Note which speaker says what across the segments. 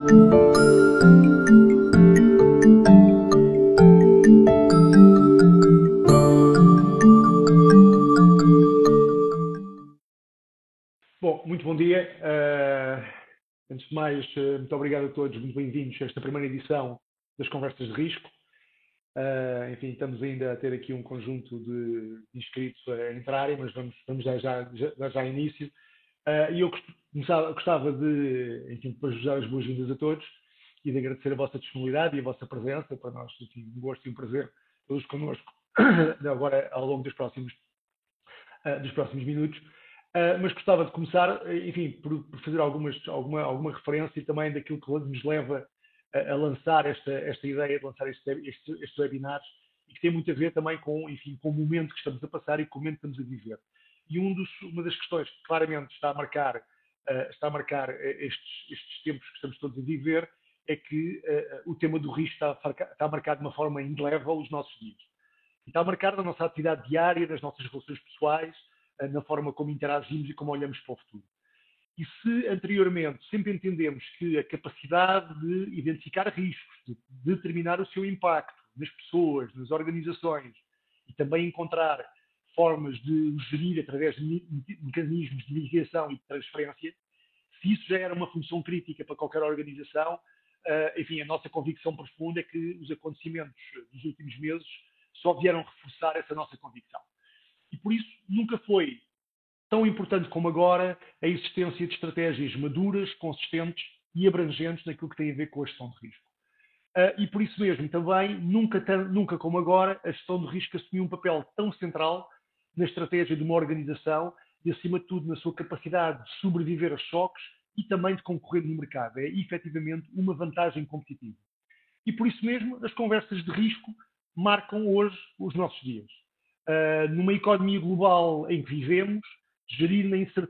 Speaker 1: Bom, muito bom dia. Uh, antes de mais, uh, muito obrigado a todos, muito bem-vindos a esta primeira edição das Conversas de Risco. Uh, enfim, estamos ainda a ter aqui um conjunto de inscritos a entrarem, mas vamos, vamos dar já, já, já início. E eu gostava, de, enfim, depois dar as boas-vindas a todos e de agradecer a vossa disponibilidade e a vossa presença. Para nós, enfim, um gosto e um prazer todos connosco agora ao longo dos próximos, dos próximos minutos. Uh, mas gostava de começar, enfim, por, fazer algumas, alguma, alguma referência também daquilo que nos leva a, a lançar esta, esta ideia de lançar estes, estes, estes, webinars e que tem muito a ver também com, enfim, com o momento que estamos a passar e com o momento que estamos a viver. E um dos, uma das questões que claramente está a marcar, uh, está a marcar estes, estes, tempos que estamos todos a viver é que uh, o tema do risco está a, está a marcar de uma forma indelével os nossos dias. Está a marcar na nossa atividade diária, nas nossas relações pessoais, na forma como interagimos e como olhamos para o futuro. E se anteriormente sempre entendemos que a capacidade de identificar riscos, de determinar o seu impacto nas pessoas, nas organizações e também encontrar formas de gerir através de mecanismos de mitigação e de transferência, se isso já era uma função crítica para qualquer organização, enfim, a nossa convicção profunda é que os acontecimentos dos últimos meses só vieram reforçar essa nossa convicção. E por isso nunca foi tão importante como agora a existência de estratégias maduras, consistentes e abrangentes naquilo que tem a ver com a gestão de risco. Uh, e por isso mesmo também, nunca, nunca como agora, a gestão de risco assumiu um papel tão central na estratégia de uma organização e, acima de tudo, na sua capacidade de sobreviver a choques e também de concorrer no mercado. É efetivamente uma vantagem competitiva. E por isso mesmo, as conversas de risco marcam hoje os nossos dias uh, numa economia global em que vivemos, gerir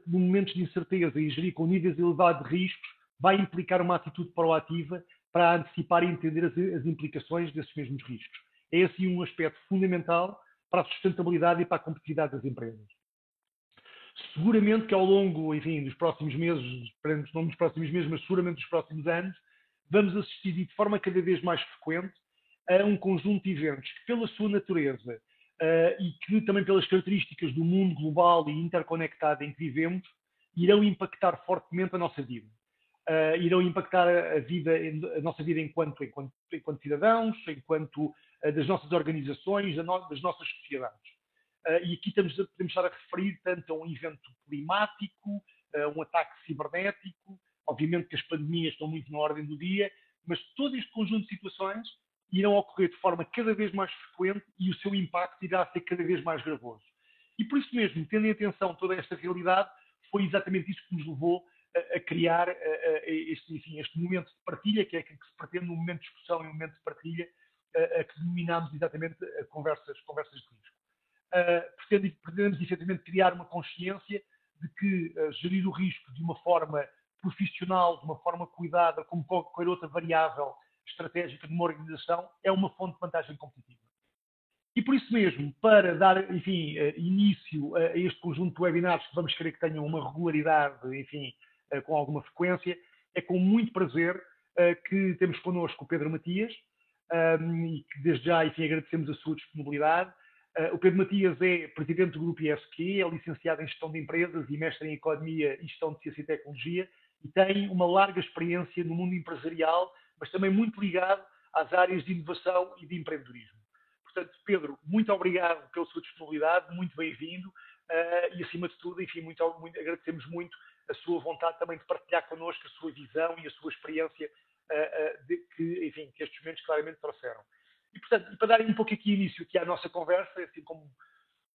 Speaker 1: momentos de incerteza e gerir com níveis elevados de riscos vai implicar uma atitude proativa para antecipar e entender as, as implicações desses mesmos riscos. É assim um aspecto fundamental para a sustentabilidade e para a competitividade das empresas. Seguramente que ao longo, enfim, dos próximos meses, não dos próximos meses, mas seguramente dos próximos anos, vamos assistir de forma cada vez mais frequente a um conjunto de eventos que, pela sua natureza, uh, e que também pelas características do mundo global e interconectado em que vivemos, irão impactar fortemente a nossa vida. Uh, irão impactar a, vida, a nossa vida enquanto, enquanto, enquanto cidadãos, enquanto das nossas organizações, das nossas sociedades. e aqui estamos, podemos estar a referir tanto a um evento climático, um ataque cibernético, obviamente que as pandemias estão muito na ordem do dia, mas todo este conjunto de situações irão ocorrer de forma cada vez mais frequente e o seu impacto irá ser cada vez mais gravoso. E por isso mesmo, tendo em atenção toda esta realidade, foi exatamente isso que nos levou a, a criar a, a este, enfim, este, momento de partilha, que é aquilo que se pretende no momento de discussão e um momento de partilha, a, que denominamos exatamente conversas, conversas de risco. Uh, pretendemos efetivamente criar uma consciência de que uh, gerir o risco de uma forma profissional, de uma forma cuidada, como qualquer outra variável estratégica de uma organização é uma fonte de vantagem competitiva. E por isso mesmo, para dar, enfim, eh, início a este conjunto de webinars que vamos querer que tenham uma regularidade, enfim, eh, com alguma frequência, é com muito prazer eh, que temos connosco o Pedro Matias ehm, e que desde já, enfim, agradecemos a sua disponibilidade. O Pedro Matias é presidente do Grupo ISQ, é licenciado em Gestão de Empresas e mestre em Economia e Gestão de Ciência e Tecnologia e tem uma larga experiência no mundo empresarial mas também muito ligado às áreas de inovação e de empreendedorismo. Portanto, Pedro, muito obrigado pela sua disponibilidade, muito bem-vindo uh, e, acima de tudo, enfim, muito, muito, agradecemos muito a sua vontade também de partilhar connosco a sua visão e a sua experiência uh, uh, de, que, enfim, que estes momentos claramente trouxeram. E, portanto, para dar um pouco aqui início aqui à nossa conversa, assim como um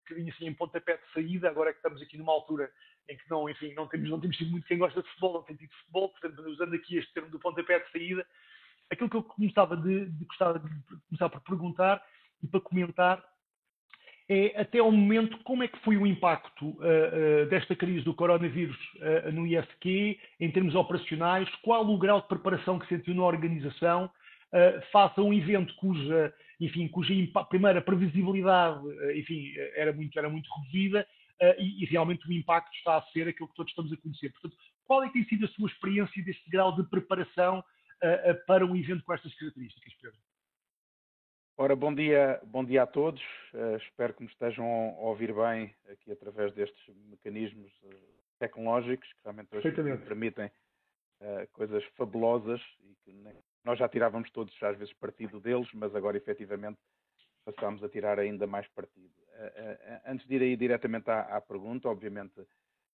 Speaker 1: bocadinho assim em pontapé de saída, agora que estamos aqui numa altura em que não, enfim, não temos, não temos tido muito quem gosta de futebol, não tem tido futebol, portanto, usando aqui este termo do pontapé de saída, aquilo que eu começava, de, de, gostava de começar por perguntar e para comentar é até ao momento como é que foi o impacto uh, uh, desta crise do coronavírus uh, no ISQ em termos operacionais, qual o grau de preparação que sentiu na organização face a um evento cuja, enfim, cuja primeira previsibilidade, enfim, era muito, era muito reduzida e, e, realmente o impacto está a ser aquilo que todos estamos a conhecer. Portanto, qual é que tem sido a sua experiência deste grau de preparação para um evento com estas características, Pedro?
Speaker 2: Ora, bom dia, bom dia a todos. Uh, espero que me estejam a ouvir bem aqui através destes mecanismos tecnológicos que realmente hoje permitem coisas fabulosas e que nós já tirávamos todos às vezes partido deles, mas agora efetivamente passamos a tirar ainda mais partido. antes de ir aí diretamente à, à pergunta, obviamente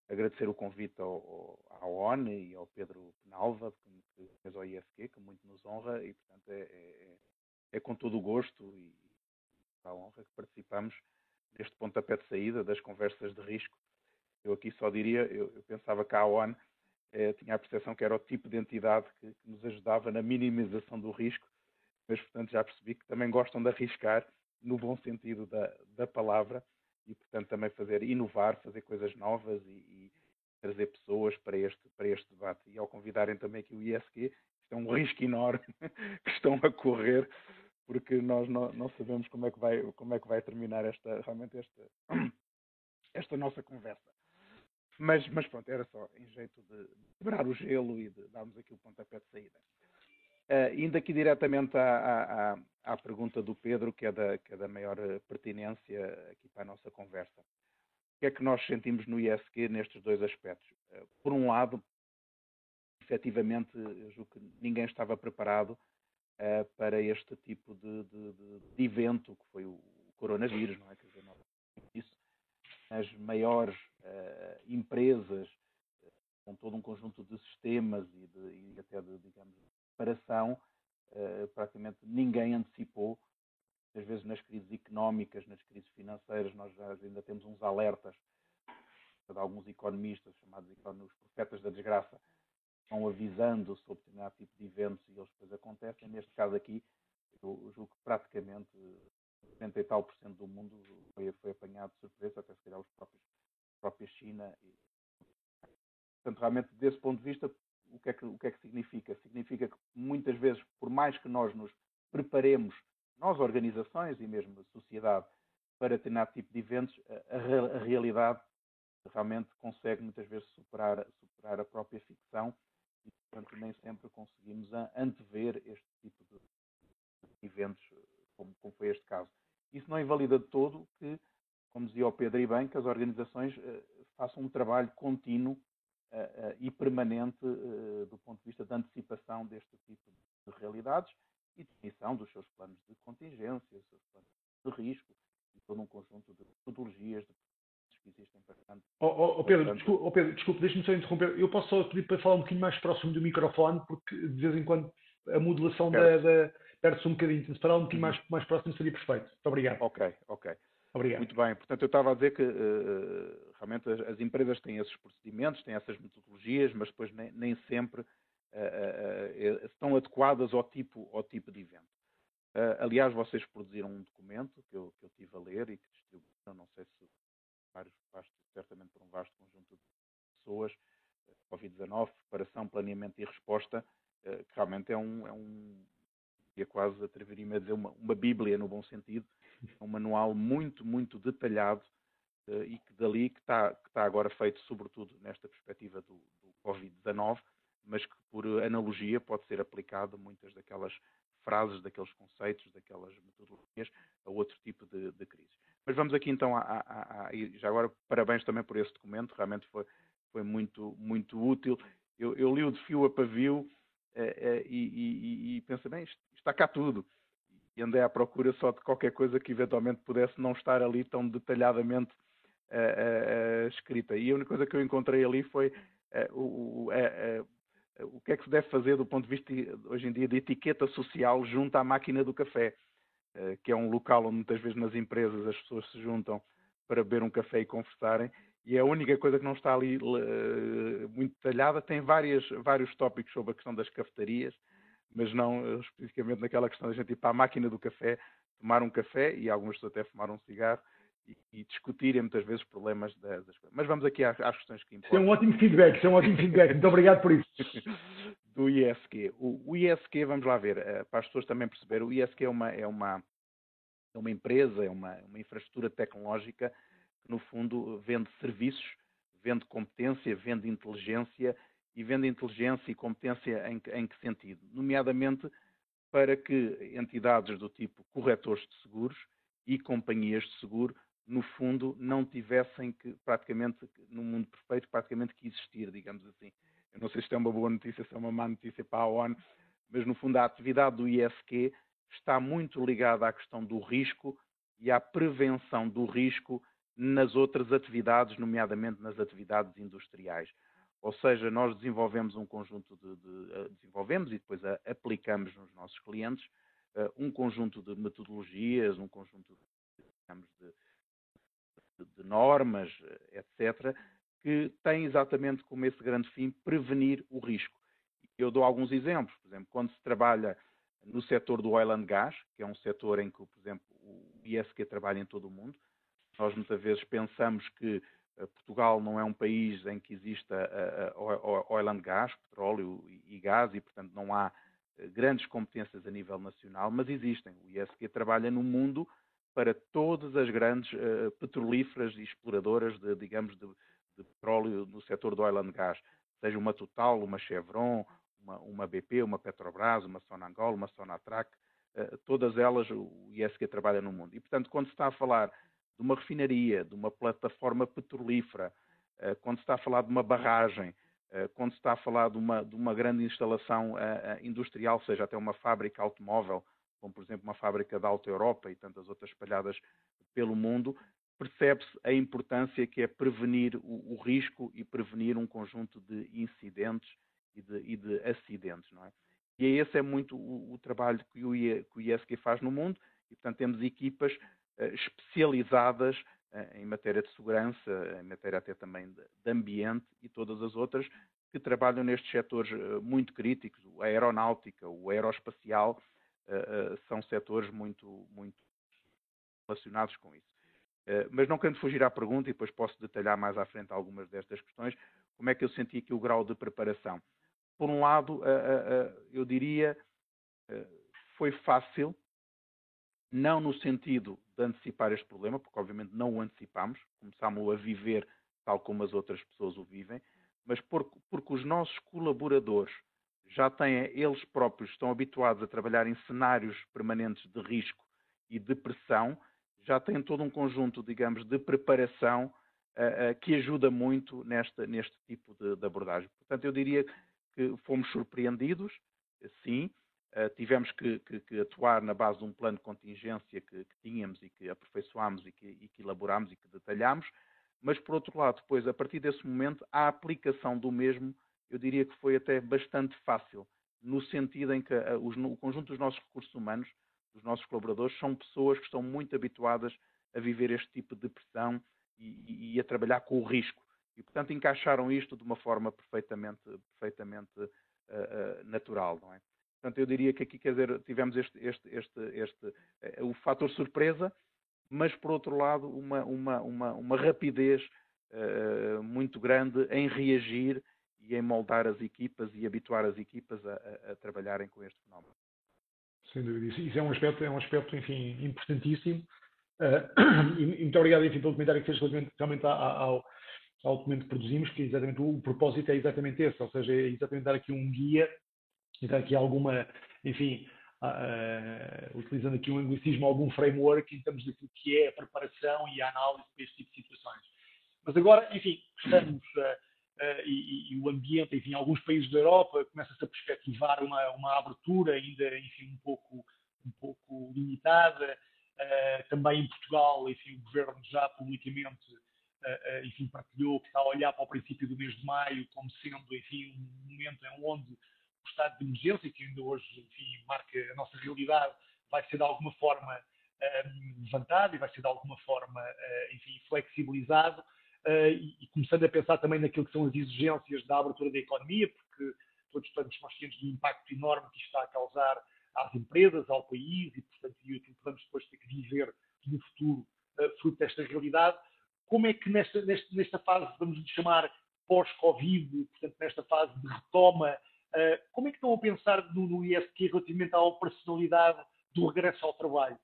Speaker 2: agradecer o convite ao, ao, ONI e ao Pedro Penalva, que, que fez ao ISQ, que muito nos honra, e portanto é, é, é com todo o gosto e a honra que participamos deste pontapé de saída das conversas de risco. Eu aqui só diria, eu, eu pensava que a ONU eh, tinha a percepção que era o tipo de entidade que, que, nos ajudava na minimização do risco, mas portanto já percebi que também gostam de arriscar, no bom sentido da, da palavra, e, portanto, também fazer, inovar, fazer coisas novas e, e, trazer pessoas para este, para este debate. E ao convidarem também aqui o ISQ, isto é um risco enorme que estão a correr, porque nós não, não, sabemos como é, que vai, como é que vai terminar esta, realmente esta, esta nossa conversa. Mas, mas pronto, era só em jeito de quebrar o gelo e de darmos aqui o pontapé de saída. Uh, indo aqui diretamente à, à, à, pergunta do Pedro, que é, da, que é da maior eh, pertinência aqui para a nossa conversa. O que é que nós sentimos no ISQ nestes dois aspectos? Uh, por um lado, efetivamente, eu julgo que ninguém estava preparado uh, para este tipo de, de, de, evento, que foi o coronavírus, não é? Quer dizer, isso, as maiores empresas, com todo um conjunto de sistemas e, de, e até de, digamos, preparação, uh, praticamente ninguém antecipou. Às vezes nas crises económicas, nas crises financeiras, nós já ainda temos uns alertas de alguns economistas, chamados os profetas da desgraça, estão avisando sobre determinado tipo de eventos e eles depois acontecem. Neste caso aqui, eu julgo que praticamente 70 e tal por cento do mundo foi, foi apanhado de surpresa, até se calhar os próprios, a própria China. E, portanto, realmente, desse ponto de vista, o que, é que, o que é que significa? Significa que muitas vezes, por mais que nós nos preparemos, nós organizações e mesmo a sociedade, para determinado tipo de eventos, a, a, realidade realmente consegue muitas vezes superar, superar a própria ficção portanto, nem sempre conseguimos antever este tipo de eventos, como, como foi este caso. Isso não invalida de todo que, como dizia o Pedro e bem, que as organizações uh, façam um trabalho contínuo uh, e permanente do ponto de vista da antecipação deste tipo de realidades e definição dos seus planos de contingência, dos seus planos de risco e todo um conjunto de metodologias de existem bastante.
Speaker 1: Oh, oh, oh Pedro, bastante... desculpe, oh Pedro, desculpe deixe-me só interromper. Eu posso só pedir para falar um bocadinho mais próximo do microfone, porque de vez em quando a modulação da, da perde-se um bocadinho. Se falar um bocadinho uhum. mais, mais próximo seria perfeito. Muito obrigado.
Speaker 2: Ok, ok.
Speaker 1: Obrigado.
Speaker 2: Muito bem. Portanto, eu estava a dizer que uh, realmente as, as, empresas têm esses procedimentos, têm essas metodologias, mas depois nem, nem sempre uh, uh, estão adequadas ao tipo, ao tipo de evento. aliás, vocês produziram um documento que eu, que eu tive a ler e que distribuíram, não sei se vários, vasto, certamente por um vasto conjunto de pessoas, Covid-19, preparação, planeamento e resposta, que realmente é um, é um ia quase atreveria-me a dizer uma, uma bíblia no bom sentido, um manual muito, muito detalhado uh, e que dali que está, que está agora feito, sobretudo nesta perspectiva do, do Covid-19, mas que por analogia pode ser aplicado muitas daquelas frases, daqueles conceitos, daquelas metodologias a outro tipo de, de crises. Mas vamos aqui então a, a, a, já agora parabéns também por esse documento, realmente foi, foi muito, muito útil. Eu, eu li o de fio a pavio eh, eh, e, e, e pensa, bem, está cá tudo e andei à procura só de qualquer coisa que eventualmente pudesse não estar ali tão detalhadamente uh, escrita. E a única coisa que eu encontrei ali foi o, o que é que se deve fazer do ponto de vista, hoje em dia, de etiqueta social junto à máquina do café, que é um local onde muitas vezes nas empresas as pessoas se juntam para beber um café e conversarem. E é a única coisa que não está ali muito detalhada tem várias, vários tópicos sobre a questão das cafetarias, mas não eh, especificamente naquela questão da gente ir para a máquina do café, tomar um café e algumas pessoas até fumar um cigarro e, e discutirem muitas vezes problemas das, das coisas. Mas vamos aqui às, às questões que importam.
Speaker 1: Isso é um ótimo feedback, isso é um ótimo feedback. Muito obrigado por isso.
Speaker 2: do ISQ. O, o, ISQ, vamos lá ver, eh, para as pessoas também perceber, o ISQ é uma, é uma, é uma empresa, é uma, uma infraestrutura tecnológica que, no fundo, vende serviços, vende competência, vende inteligência e vendo inteligência e competência em, em que sentido? Nomeadamente para que entidades do tipo corretores de seguros e companhias de seguro, no fundo, não tivessem que, praticamente, no mundo perfeito, praticamente que existir, digamos assim. Eu não sei se é uma boa notícia, se é uma má notícia para a ONU, mas no fundo a atividade do ISQ está muito ligada à questão do risco e à prevenção do risco nas outras atividades, nomeadamente nas atividades industriais. Ou seja, nós desenvolvemos um conjunto de, de uh, desenvolvemos e depois a, aplicamos nos nossos clientes uh, um conjunto de metodologias, um conjunto de, digamos, de, de normas, etc., que tem exatamente como esse grande fim prevenir o risco. Eu dou alguns exemplos. Por exemplo, quando se trabalha no setor do oil and gas, que é um setor em que, por exemplo, o ISQ trabalha em todo o mundo, nós muitas vezes pensamos que eh, Portugal não é um país em que exista eh, eh, oil and gas, petróleo e gás, e portanto não há grandes competências a nível nacional, mas existem. O ISQ trabalha no mundo para todas as grandes petrolíferas e exploradoras, de, digamos, de, de, petróleo no setor do oil and gas, seja uma Total, uma Chevron, uma, uma BP, uma Petrobras, uma Sonangol, uma Sonatrach, todas elas o ISQ trabalha no mundo. E portanto, quando se está a falar de uma refinaria, de uma plataforma petrolífera, eh, quando se está a falar de uma barragem, eh, quando se está a falar de uma, de uma grande instalação eh, industrial, seja até uma fábrica automóvel, como por exemplo uma fábrica da Alta Europa e tantas outras espalhadas pelo mundo, percebe-se a importância que é prevenir o, o, risco e prevenir um conjunto de incidentes e de, e de acidentes, não é? E esse é muito o, o trabalho que o, ISQ faz no mundo, e portanto temos equipas eh, especializadas eh, em matéria de segurança, em matéria até também de ambiente e todas as outras que trabalham nestes setores eh, muito críticos. A aeronáutica, o aeroespacial, são setores muito, muito relacionados com isso. Mas não querendo fugir à pergunta, e depois posso detalhar mais à frente algumas destas questões, como é que eu senti aqui o grau de preparação? Por um lado, eu diria, foi fácil, não no sentido de antecipar este problema, porque obviamente não o antecipamos, começámos a viver tal como as outras pessoas o vivem, mas porque, porque os nossos colaboradores já têm, eles próprios estão habituados a trabalhar em cenários permanentes de risco e de pressão, já têm todo um conjunto, digamos, de preparação uh, uh, que ajuda muito neste tipo de, de abordagem. Portanto, eu diria que fomos surpreendidos, sim, Uh, tivemos que, que, que, atuar na base de um plano de contingência que, que tínhamos e que aperfeiçoámos e e que elaborámos e que detalhámos, mas por outro lado, depois, a partir desse momento, a aplicação do mesmo, eu diria que foi até bastante fácil, no sentido em que os, o conjunto dos nossos recursos humanos, dos nossos colaboradores, são pessoas que estão muito habituadas a viver este tipo de pressão e, e a trabalhar com o risco. E, portanto, encaixaram isto de uma forma perfeitamente, perfeitamente uh, natural, não é? Portanto, eu diria que aqui, quer dizer, tivemos este, este, este, este eh, o fator surpresa, mas por outro lado, uma, uma, uma, uma rapidez uh, muito grande em reagir e em moldar as equipas e habituar as equipas a, a, a trabalharem com este fenómeno.
Speaker 1: Sem dúvida. Isso é um aspecto, é um aspecto enfim, importantíssimo. Uh, e, muito obrigado enfim, pelo comentário que fez relativamente realmente ao, ao documento que produzimos, que exatamente o, o propósito é exatamente esse, ou seja, é exatamente dar aqui um guia então, aqui alguma, enfim, uh, utilizando aqui um anglicismo, algum framework em termos daquilo que é a preparação e a análise para este tipo de situações. Mas agora, enfim, estamos, uh, e, e, o ambiente, enfim, alguns países da Europa começa-se a perspectivar uma, uma abertura ainda, enfim, um pouco, um pouco limitada. também em Portugal, enfim, o governo já publicamente enfim, partilhou que está a olhar para o princípio do mês de maio como sendo, enfim, um momento em onde o estado de emergência, que ainda hoje enfim, marca a nossa realidade, vai ser de alguma forma levantado e vai ser de alguma forma uh, enfim, flexibilizado. Uh, e, começando a pensar também naquilo que são as exigências da abertura da economia, porque todos estamos conscientes do impacto enorme que isto está a causar às empresas, ao país e, portanto, e que vamos depois ter que viver no futuro uh, fruto desta realidade. Como é que nesta, nesta, nesta fase, vamos chamar pós-Covid, portanto, nesta fase de retoma Uh, como é que estão a pensar no, no ISQ relativamente à operacionalidade do regresso ao trabalho?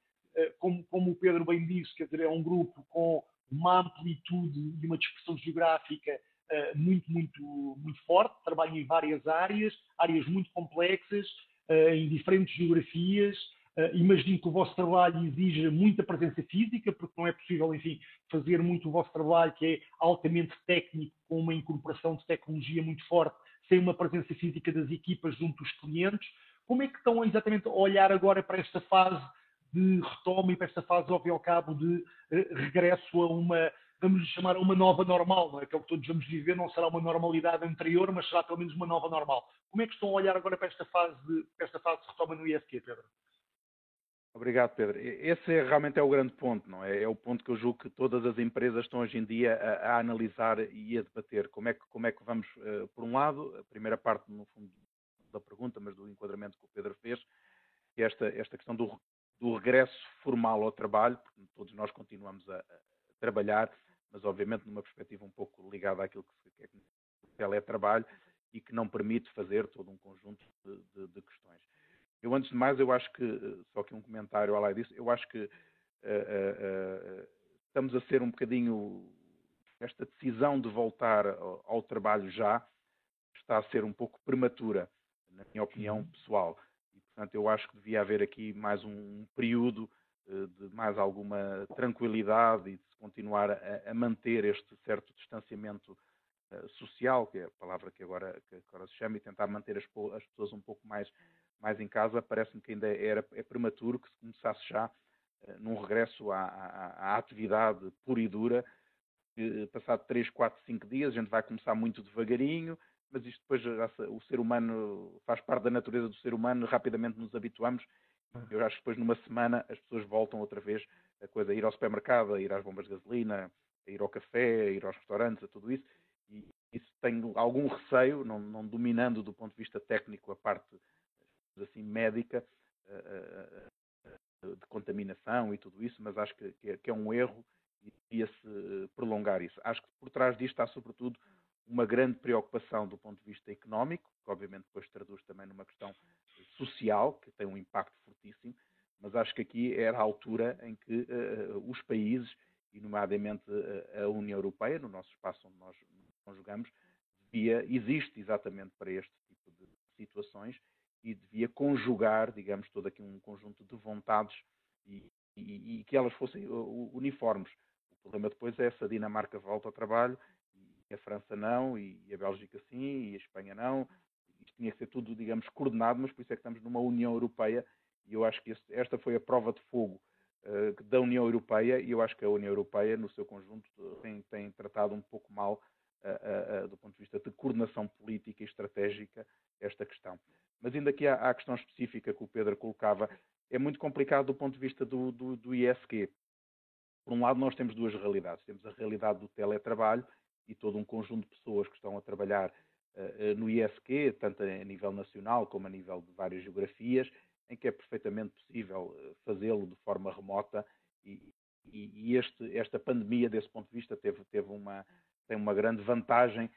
Speaker 1: Como, como, o Pedro bem disse, quer dizer, é um grupo com uma amplitude e uma dispersão geográfica uh, muito, muito, muito forte, trabalho em várias áreas, áreas muito complexas, uh, em diferentes geografias. Uh, imagino que o vosso trabalho exija muita presença física, porque não é possível, enfim, fazer muito o vosso trabalho, que é altamente técnico, com uma incorporação de tecnologia muito forte, sem uma presença física das equipas junto dos clientes. Como é que estão exatamente a olhar agora para esta fase de retoma e para esta fase, ao fim e ao cabo, de regresso a uma vamos chamar uma nova normal, não é? que é o que todos vamos viver, não será uma normalidade anterior, mas será pelo menos uma nova normal. Como é que estão a olhar agora para esta fase de, para esta fase de retoma no ISQ, Pedro?
Speaker 2: Obrigado, Pedro. Esse é, realmente é o grande ponto, não é? É o ponto que eu julgo que todas as empresas estão hoje em dia a, a analisar e a debater. Como é que, como é que vamos, uh, por um lado, a primeira parte, no fundo, da pergunta, mas do enquadramento que o Pedro fez, é esta, esta questão do, do regresso formal ao trabalho, porque todos nós continuamos a, a trabalhar, mas obviamente numa perspectiva um pouco ligada àquilo que é teletrabalho e que não permite fazer todo um conjunto de, de, de, questões. Eu, antes de mais, eu acho que, só que um comentário além disso, eu acho que uh, uh, uh, estamos a ser um bocadinho, esta decisão de voltar ao, ao, trabalho já está a ser um pouco prematura, na minha opinião uhum. pessoal. Portanto, eu acho que devia haver aqui mais um, período de mais alguma tranquilidade e de se continuar a, a manter este certo distanciamento uh, social, que é a palavra que agora, que agora se chama, e tentar manter as, as pessoas um pouco mais, mais em casa, parece-me que ainda era, é prematuro que se começasse já uh, num regresso à, à, à, atividade pura e dura, passado 3, 4, 5 dias, a gente vai começar muito devagarinho, mas isto depois o ser humano faz parte da natureza do ser humano, rapidamente nos habituamos eu acho que depois, numa semana, as pessoas voltam outra vez a coisa, a ir ao supermercado, a ir às bombas de gasolina, a ir ao café, a ir aos restaurantes, a tudo isso. E isso tenho algum receio, não, não dominando do ponto de vista técnico a parte assim médica eh, eh, de contaminação e tudo isso, mas acho que, é, que é um erro e devia-se prolongar isso. Acho que por trás disto está, sobretudo, uma grande preocupação do ponto de vista económico, que obviamente depois traduz também numa questão social, que tem um impacto fortíssimo, mas acho que aqui era a altura em que uh, os países, e nomeadamente a União Europeia, no nosso espaço onde nós conjugamos, devia, existe exatamente para este tipo de situações e devia conjugar, digamos, todo aqui um conjunto de vontades e, e, e que elas fossem uniformes. O problema depois é se a Dinamarca volta ao trabalho a França não, e a Bélgica sim, e a Espanha não, isto tinha que ser tudo, digamos, coordenado, mas por isso é que estamos numa União Europeia e eu acho que este, esta foi a prova de fogo uh, da União Europeia e eu acho que a União Europeia, no seu conjunto, tem, tem tratado um pouco mal, uh, uh, do ponto de vista de coordenação política e estratégica, esta questão. Mas ainda aqui à, questão específica que o Pedro colocava, é muito complicado do ponto de vista do, do, do ISQ. Por um lado, nós temos duas realidades. Temos a realidade do teletrabalho e todo um conjunto de pessoas que estão a trabalhar uh, no ISQ, tanto a nível nacional como a nível de várias geografias, em que é perfeitamente possível eh, fazê-lo de forma remota e, e, este, esta pandemia, desse ponto de vista, teve, teve uma, tem uma grande vantagem,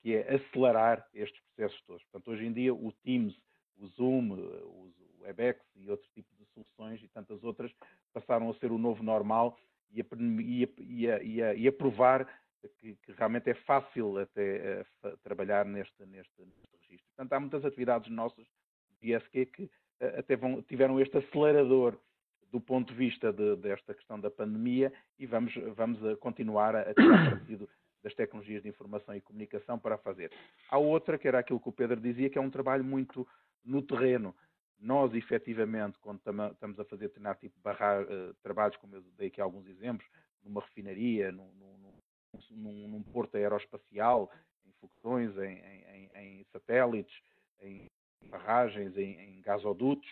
Speaker 2: que é acelerar estes processos todos. Portanto, hoje em dia, o Teams, o Zoom, o WebEx e outro tipo de soluções e tantas outras passaram a ser o novo normal e a, e a, e a, e a provar que, que realmente é fácil até uh, trabalhar neste, neste, neste registro. Portanto, há muitas atividades nossas de ISQ que uh, até vão, tiveram este acelerador do ponto de vista de, desta questão da pandemia e vamos, vamos a continuar a, a tirar partido das tecnologias de informação e comunicação para fazer. Há outra, que era aquilo que o Pedro dizia, que é um trabalho muito no terreno. Nós, efetivamente, quando estamos a fazer tipo uh, trabalhos, como eu dei aqui alguns exemplos, numa refinaria, num, num, num porto aeroespacial, em foguetões, em, em, em, satélites, em barragens, em, em gasodutos,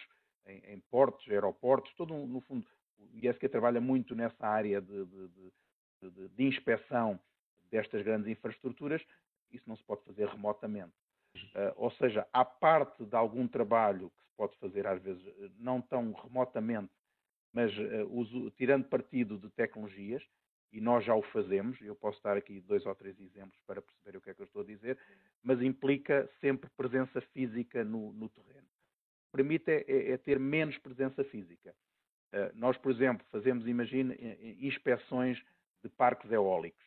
Speaker 2: em, portos, aeroportos, todo um, no fundo, o ISQ trabalha muito nessa área de, de, de, de, inspeção destas grandes infraestruturas, isso não se pode fazer remotamente. Uh, ou seja, há parte de algum trabalho que se pode fazer, às vezes, não tão remotamente, mas uh, uso, tirando partido de tecnologias, e nós já o fazemos, eu posso dar aqui dois ou três exemplos para perceber o que é que eu estou a dizer, mas implica sempre presença física no, no terreno. Permite é, é, é, ter menos presença física. Uh, nós, por exemplo, fazemos, imagine, inspeções de parques eólicos.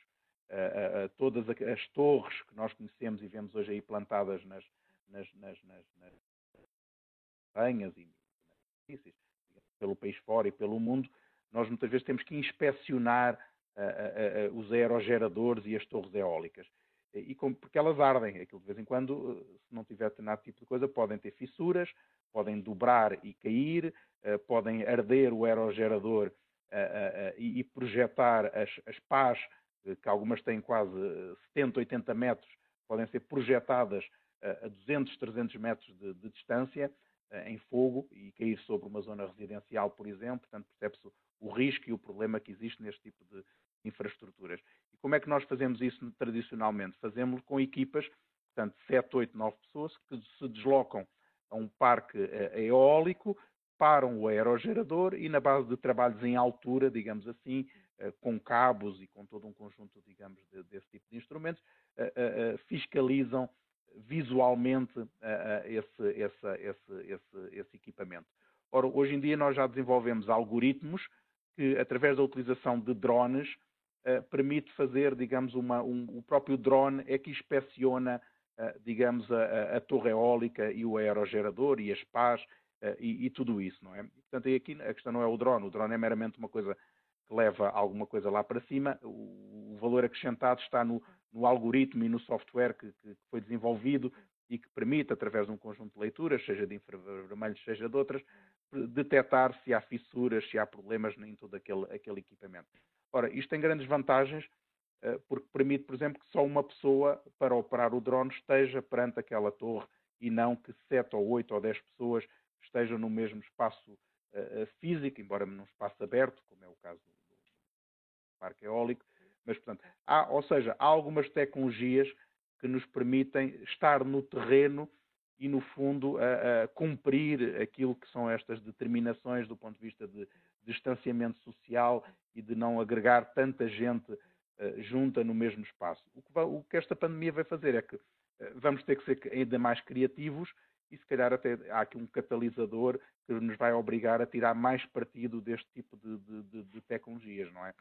Speaker 2: uh, todas as torres que nós conhecemos e vemos hoje aí plantadas nas, nas, nas, nas, nas penhas e pelo país fora e pelo mundo, nós muitas vezes temos que inspecionar os aerogeradores e as torres eólicas. E com, porque elas ardem, aquilo de vez em quando, se não tiver determinado tipo de coisa, podem ter fissuras, podem dobrar e cair, podem arder o aerogerador e, e, projetar as, as pás, que algumas têm quase 70, 80 metros, podem ser projetadas a 200, 300 metros de, de distância, em fogo e cair sobre uma zona residencial, por exemplo. Portanto, percebe-se o risco e o problema que existe neste tipo de infraestruturas. E como é que nós fazemos isso tradicionalmente? Fazemos com equipas, portanto, 7, 8, 9 pessoas que se deslocam a um parque eh, eólico, param o aerogerador e na base de trabalhos em altura, digamos assim, eh, com cabos e com todo um conjunto, digamos, desse tipo de instrumentos, eh, fiscalizam visualmente esse, esse, esse, esse, equipamento. Ora, hoje em dia nós já desenvolvemos algoritmos que, através da utilização de drones, uh, permite fazer, digamos, uma, um, o próprio drone é que inspeciona, uh, digamos, a, a, torre eólica e o aerogerador e as pás uh, e, e, tudo isso, não é? Portanto, aqui a questão não é o drone, o drone é meramente uma coisa que leva alguma coisa lá para cima, o, o valor acrescentado está no, no, algoritmo e no software que, que, foi desenvolvido e que permite, através de um conjunto de leituras, seja de infravermelhos, seja de outras, detectar se há fissuras, se há problemas em todo aquele, aquele equipamento. Ora, isto tem grandes vantagens, eh, porque permite, por exemplo, que só uma pessoa para operar o drone esteja perante aquela torre e não que sete ou oito ou dez pessoas estejam no mesmo espaço uh, físico, embora num espaço aberto, como é o caso do, parque eólico. Mas, portanto, há, ou seja, há algumas tecnologias que nos permitem estar no terreno e, no fundo, a, a, cumprir aquilo que são estas determinações do ponto de vista de, distanciamento social e de não agregar tanta gente uh, junta no mesmo espaço. O que, vai, o que, esta pandemia vai fazer é que uh, vamos ter que ser ainda mais criativos e, se calhar, até há aqui um catalisador que nos vai obrigar a tirar mais partido deste tipo de, de, de, de tecnologias, não é?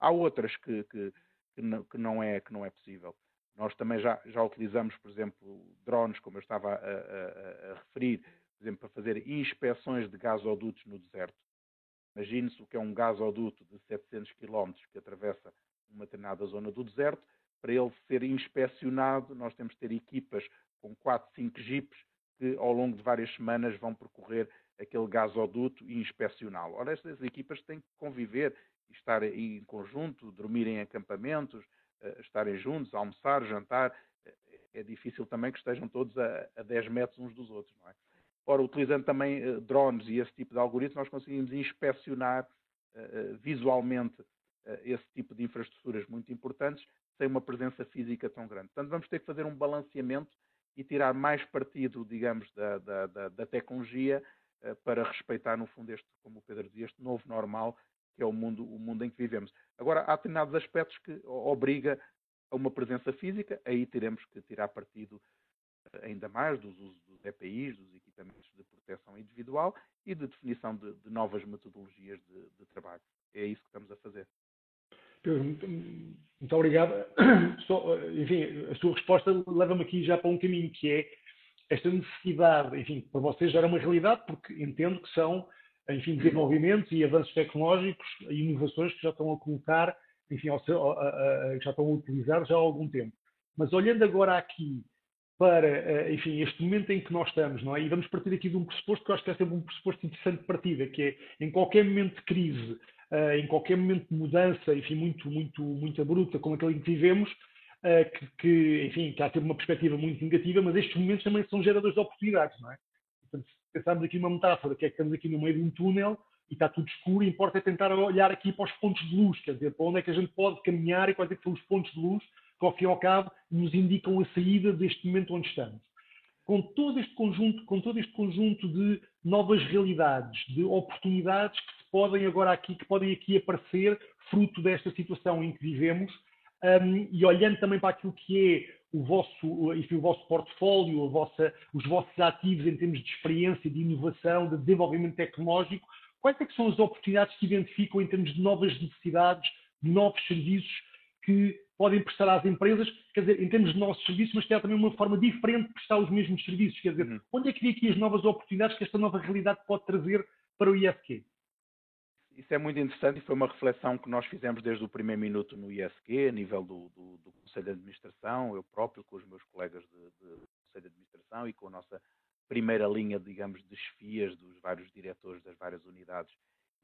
Speaker 2: Há outras que, que, não, que, não, é, que não é possível. Nós também já, já utilizamos, por exemplo, drones, como eu estava a, a, a referir, por exemplo, para fazer inspeções de gasodutos no deserto. Imagine-se o que é um gasoduto de 700 km que atravessa uma determinada zona do deserto. Para ele ser inspecionado, nós temos de ter equipas com 4, 5 jipes que ao longo de várias semanas vão percorrer aquele gasoduto e inspecioná-lo. Ora, estas equipas têm que conviver estar em conjunto, dormir em acampamentos, eh, estarem juntos, almoçar, jantar, eh, é difícil também que estejam todos a, a 10 metros uns dos outros, não é? Ora, utilizando também uh, drones e esse tipo de algoritmos, nós conseguimos inspecionar uh, visualmente esse tipo de infraestruturas muito importantes sem uma presença física tão grande. Portanto, vamos ter que fazer um balanceamento e tirar mais partido, digamos, da, da, da, da tecnologia para respeitar, no fundo, este, como o Pedro dizia, este novo normal que é o mundo, o mundo em que vivemos. Agora, há determinados aspectos que obriga a uma presença física, aí teremos que tirar partido ainda mais dos usos dos EPIs, dos equipamentos de proteção individual e de definição de, de novas metodologias de, de, trabalho. É isso que estamos a fazer.
Speaker 1: Pedro, muito, muito obrigado. Só, eh, enfim, a sua resposta leva-me aqui já para um caminho que é esta necessidade, enfim, para vocês já era uma realidade, porque entendo que são enfim, desenvolvimentos e avanços tecnológicos e inovações que já estão a colocar, enfim, ao seu, a, a, já estão a utilizar já há algum tempo. Mas olhando agora aqui para, eh, enfim, este momento em que nós estamos, não é? E vamos partir aqui de um pressuposto que eu acho que é sempre um pressuposto interessante de partida, que é, em qualquer momento de crise, eh, em qualquer momento de mudança, enfim, muito, muito, muito abrupta, como aquele em que vivemos, eh, que, que, enfim, que há ter uma perspectiva muito negativa, mas estes momentos também são geradores de oportunidades, não é? Portanto, pensarmos aqui numa metáfora, que é que estamos aqui no meio de um túnel e está tudo escuro, importa é tentar olhar aqui para os pontos de luz, quer dizer, para onde é que a gente pode caminhar e quais é que são os pontos de luz que, ao fim e ao cabo, nos indicam a saída deste momento onde estamos. Com todo este conjunto, com todo este conjunto de novas realidades, de oportunidades que se podem agora aqui, que podem aqui aparecer fruto desta situação em que vivemos, um, e olhando também para aquilo que é o vosso, enfim, o vosso portfólio, vossa, os vossos ativos em termos de experiência, de inovação, de desenvolvimento tecnológico, quais é que são as oportunidades que identificam em termos de novas necessidades, de novos serviços que podem prestar às empresas, quer dizer, em termos de nossos serviços, mas há também uma forma diferente de prestar os mesmos serviços. Quer dizer, uhum. onde é que vê aqui as novas oportunidades que esta nova realidade pode trazer para o ISQ?
Speaker 2: Isso é muito interessante e foi uma reflexão que nós fizemos desde o primeiro minuto no ISQ, a nível do, do, do Conselho de Administração, eu próprio, com os meus colegas de, de, do Conselho de Administração e com a nossa primeira linha, digamos, de chefias dos vários diretores das várias unidades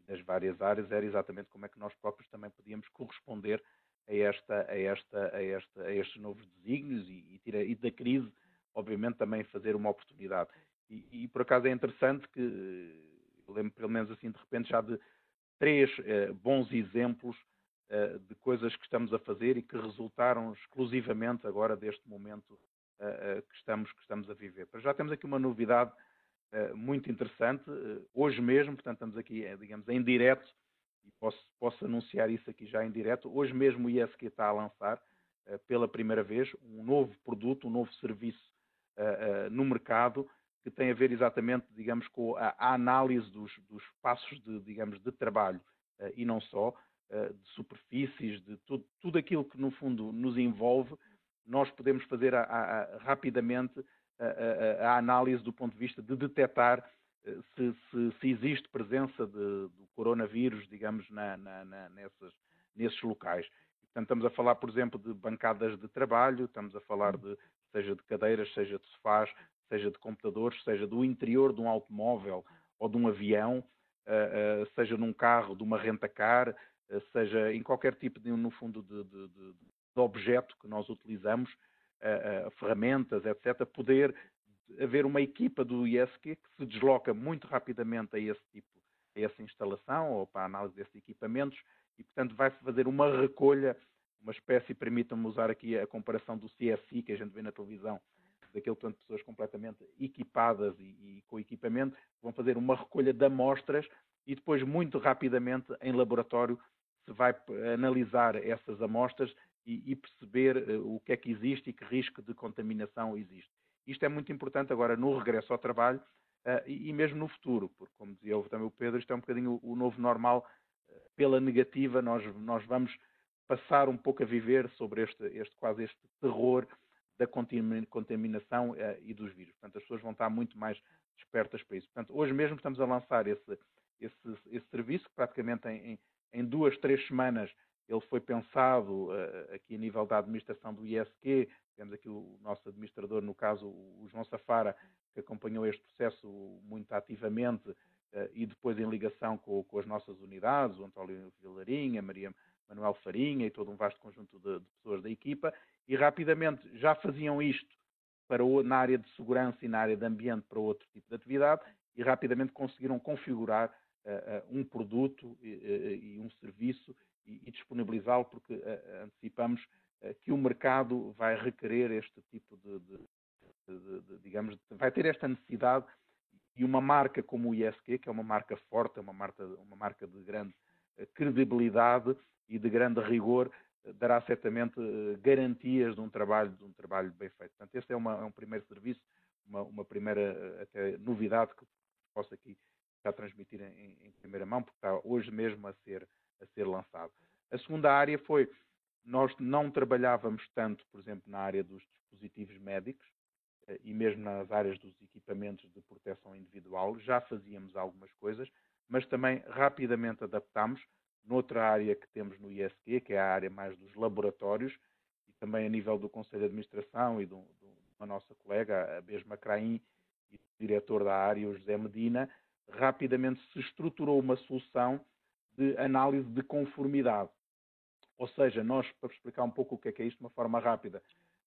Speaker 2: e das várias áreas, era exatamente como é que nós próprios também podíamos corresponder a, esta, a, esta, a, esta, a estes novos desígnios e, e, e, da crise, obviamente, também fazer uma oportunidade. E, e, por acaso é interessante que, eu lembro pelo menos assim de repente já de três eh, bons exemplos eh, de coisas que estamos a fazer e que resultaram exclusivamente agora deste momento eh, que, estamos, que estamos a viver. Já temos aqui uma novidade muito interessante. hoje mesmo, portanto, estamos aqui, digamos, em direto e posso, posso anunciar isso aqui já em direto. Hoje mesmo o ISQ está a lançar, uh, pela primeira vez, um novo produto, um novo serviço uh, no mercado que tem a ver exatamente, digamos, com a, a análise dos, dos, passos de, digamos, de trabalho e não só, de superfícies, de tudo, tudo aquilo que no fundo nos envolve, nós podemos fazer a, a, rapidamente a, análise do ponto de vista de detectar se, se, se existe presença de, do coronavírus, digamos, na, na, na, nessas, nesses locais. Portanto, estamos a falar, por exemplo, de bancadas de trabalho, estamos a falar de, seja de cadeiras, seja de sofás, seja de computadores, seja do interior de um automóvel ou de um avião, uh, uh, seja num carro, de uma renta-car, uh, seja em qualquer tipo, de, no fundo, de, de, de objeto que nós utilizamos, ferramentas, etc., poder haver uma equipa do ISQ que se desloca muito rapidamente a esse tipo, a essa instalação ou para a análise desses equipamentos e, portanto, vai fazer uma recolha, uma espécie, permitam-me usar aqui a comparação do CSI que a gente vê na televisão, daquele tanto de pessoas completamente equipadas e, e, com equipamento, vão fazer uma recolha de amostras e depois, muito rapidamente, em laboratório, se vai analisar essas amostras e, perceber uh, o que é que existe e que risco de contaminação existe. Isto é muito importante agora no regresso ao trabalho uh, e, e, mesmo no futuro, porque, como dizia também o Pedro, isto é um bocadinho o, o novo normal. Uh, pela negativa, nós, nós vamos passar um pouco a viver sobre este, este quase este terror da contaminação uh, e dos vírus. Portanto, as pessoas vão estar muito mais despertas para isso. Portanto, hoje mesmo estamos a lançar esse, esse, esse serviço, que praticamente em, em, duas, três semanas ele foi pensado uh, aqui a nível da administração do ISQ, temos aqui o nosso administrador, no caso o João Safara, que acompanhou este processo muito ativamente uh, e depois em ligação com, com, as nossas unidades, o António Vilarinha, Maria Manuel Farinha e todo um vasto conjunto de, de pessoas da equipa, e rapidamente já faziam isto para o, na área de segurança e na área de ambiente para outro tipo de atividade e rapidamente conseguiram configurar uh, um produto e, um serviço e, disponibilizá-lo porque antecipamos eh, que o mercado vai requerer este tipo de, de, de, de, digamos, vai ter esta necessidade e uma marca como o ISQ, que é uma marca forte, uma marca, uma marca de grande eh, credibilidade e de grande rigor, eh, dará certamente garantias de um trabalho, de um trabalho bem feito. Portanto, este é, uma, é um primeiro serviço, uma, uma, primeira até novidade que posso aqui já transmitir em, em, primeira mão, porque está hoje mesmo a ser, a ser lançado. A segunda área foi nós não trabalhávamos tanto, por exemplo, na área dos dispositivos médicos eh, e mesmo nas áreas dos equipamentos de proteção individual, já fazíamos algumas coisas, mas também rapidamente adaptámos noutra área que temos no ISQ, que é a área mais dos laboratórios, e também a nível do Conselho de Administração e de uma nossa colega, a Besma Craim, e o diretor da área, o José Medina, rapidamente se estruturou uma solução de análise de conformidade. Ou seja, nós, para explicar um pouco o que é, que é isto de uma forma rápida,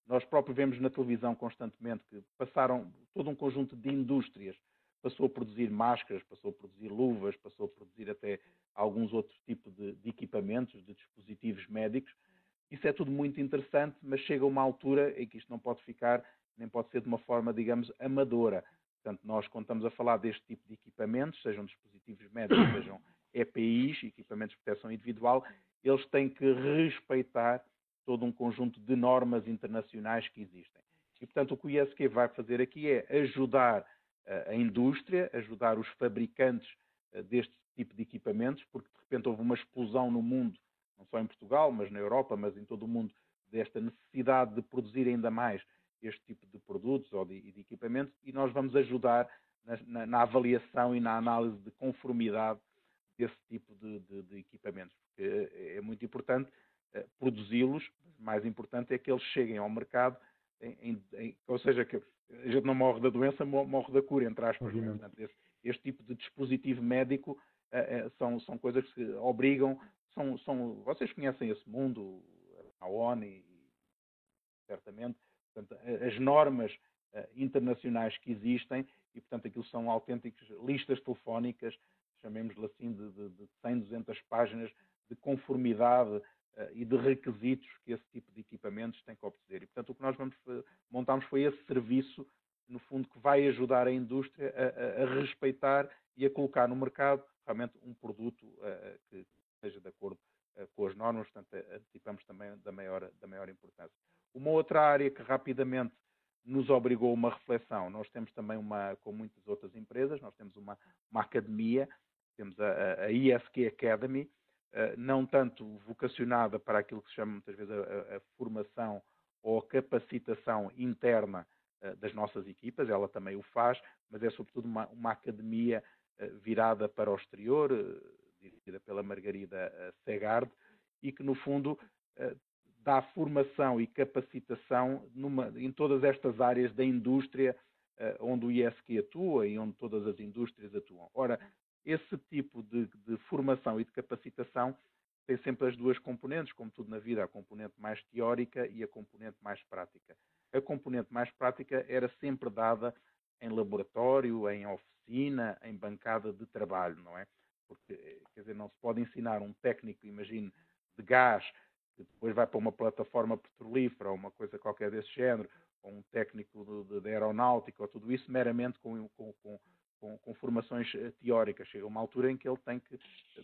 Speaker 2: nós próprios vemos na televisão constantemente que passaram todo um conjunto de indústrias, passou a produzir máscaras, passou a produzir luvas, passou a produzir até alguns outros tipos de, de equipamentos, de dispositivos médicos. Isso é tudo muito interessante, mas chega uma altura em que isto não pode ficar, nem pode ser de uma forma, digamos, amadora. Portanto, nós, quando estamos a falar deste tipo de equipamentos, sejam dispositivos médicos, sejam EPIs, equipamentos de proteção individual, eles têm que respeitar todo um conjunto de normas internacionais que existem. E, portanto, o que o ISQ vai fazer aqui é ajudar a indústria, ajudar os fabricantes deste tipo de equipamentos, porque de repente houve uma explosão no mundo, não só em Portugal, mas na Europa, mas em todo o mundo, desta necessidade de produzir ainda mais este tipo de produtos ou de, de equipamentos e nós vamos ajudar na, na, na, avaliação e na análise de conformidade desse tipo de, de, de equipamentos, porque é, é muito importante uh, produzi-los, mais importante é que eles cheguem ao mercado, em, em, ou seja, que a gente não morre da doença, morre da cura, entre aspas. É? Portanto, esse, este tipo de dispositivo médico uh, são, são coisas que obrigam, são, são, vocês conhecem esse mundo, a ONU, certamente, portanto, as normas internacionais que existem e, portanto, aquilo são autênticas listas telefónicas, chamemos-lhe assim, de, de, de 100, 200 páginas de conformidade uh, e de requisitos que esse tipo de equipamentos tem que obedecer. E, portanto, o que nós vamos montamos foi esse serviço, no fundo, que vai ajudar a indústria a, a, a respeitar e a colocar no mercado realmente um produto uh, que esteja de acordo com as normas, portanto, antecipamos também da maior, da maior importância. Uma outra área que rapidamente nos obrigou uma reflexão. Nós temos também uma, com muitas outras empresas, nós temos uma, uma academia, temos a, a ISQ Academy, uh, não tanto vocacionada para aquilo que se chama muitas vezes a, a formação ou a capacitação interna uh, das nossas equipas, ela também o faz, mas é sobretudo uma, uma academia uh, virada para o exterior, dirigida pela Margarida Segard, e que no fundo dá formação e capacitação numa, em todas estas áreas da indústria onde o ISQ atua e onde todas as indústrias atuam. Ora, esse tipo de, de, formação e de capacitação tem sempre as duas componentes, como tudo na vida, a componente mais teórica e a componente mais prática. A componente mais prática era sempre dada em laboratório, em oficina, em bancada de trabalho, não é? Porque, eh, quer dizer, não se pode ensinar um técnico, imagine, de gás que depois vai para uma plataforma petrolífera ou uma coisa qualquer desse género, ou um técnico de, de aeronáutica, ou tudo isso meramente com, com, com, com, formações eh, teóricas. Chega uma altura em que ele tem que,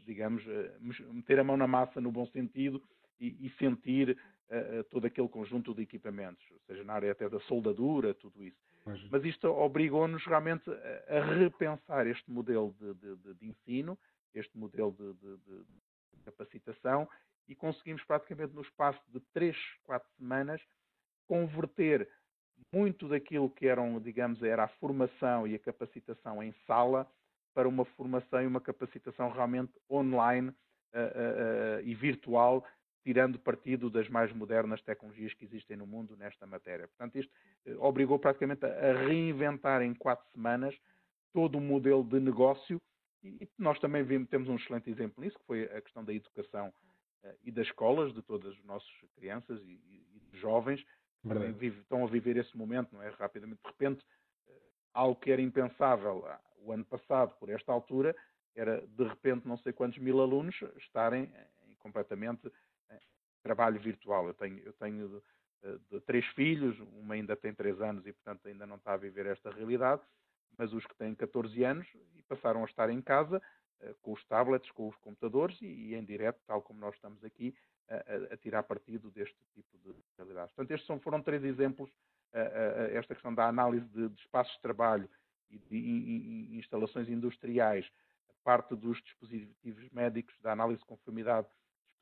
Speaker 2: digamos, eh, meter a mão na massa no bom sentido e, e sentir uh, todo aquele conjunto de equipamentos, seja na área até da soldadura, tudo isso. Mas, Mas isto obrigou-nos realmente a, a, repensar este modelo de, de, de ensino, este modelo de, capacitação e conseguimos praticamente no espaço de 3, 4 semanas converter muito daquilo que eram, digamos, era a formação e a capacitação em sala para uma formação e uma capacitação realmente online uh, uh, uh, e virtual, tirando partido das mais modernas tecnologias que existem no mundo nesta matéria. Portanto, isto obrigou praticamente a reinventar em quatro semanas todo o modelo de negócio e nós também vimos, temos um excelente exemplo nisso, que foi a questão da educação eh, e das escolas, de todas as nossas crianças e, e jovens, vive, estão a viver esse momento, não é? Rapidamente, de repente, eh, algo que era impensável ah, o ano passado, por esta altura, era de repente não sei quantos mil alunos estarem em, completamente em trabalho virtual. Eu tenho, eu tenho de, eh, de três filhos, uma ainda tem três anos e, portanto, ainda não está a viver esta realidade, mas os que têm 14 anos e passaram a estar em casa eh, com os tablets, com os computadores e, e em direto, tal como nós estamos aqui, a, a, tirar partido deste tipo de realidades. Portanto, estes são, foram três exemplos, esta questão da análise de, de espaços de trabalho e de in, in, instalações industriais, a parte dos dispositivos médicos, da análise de conformidade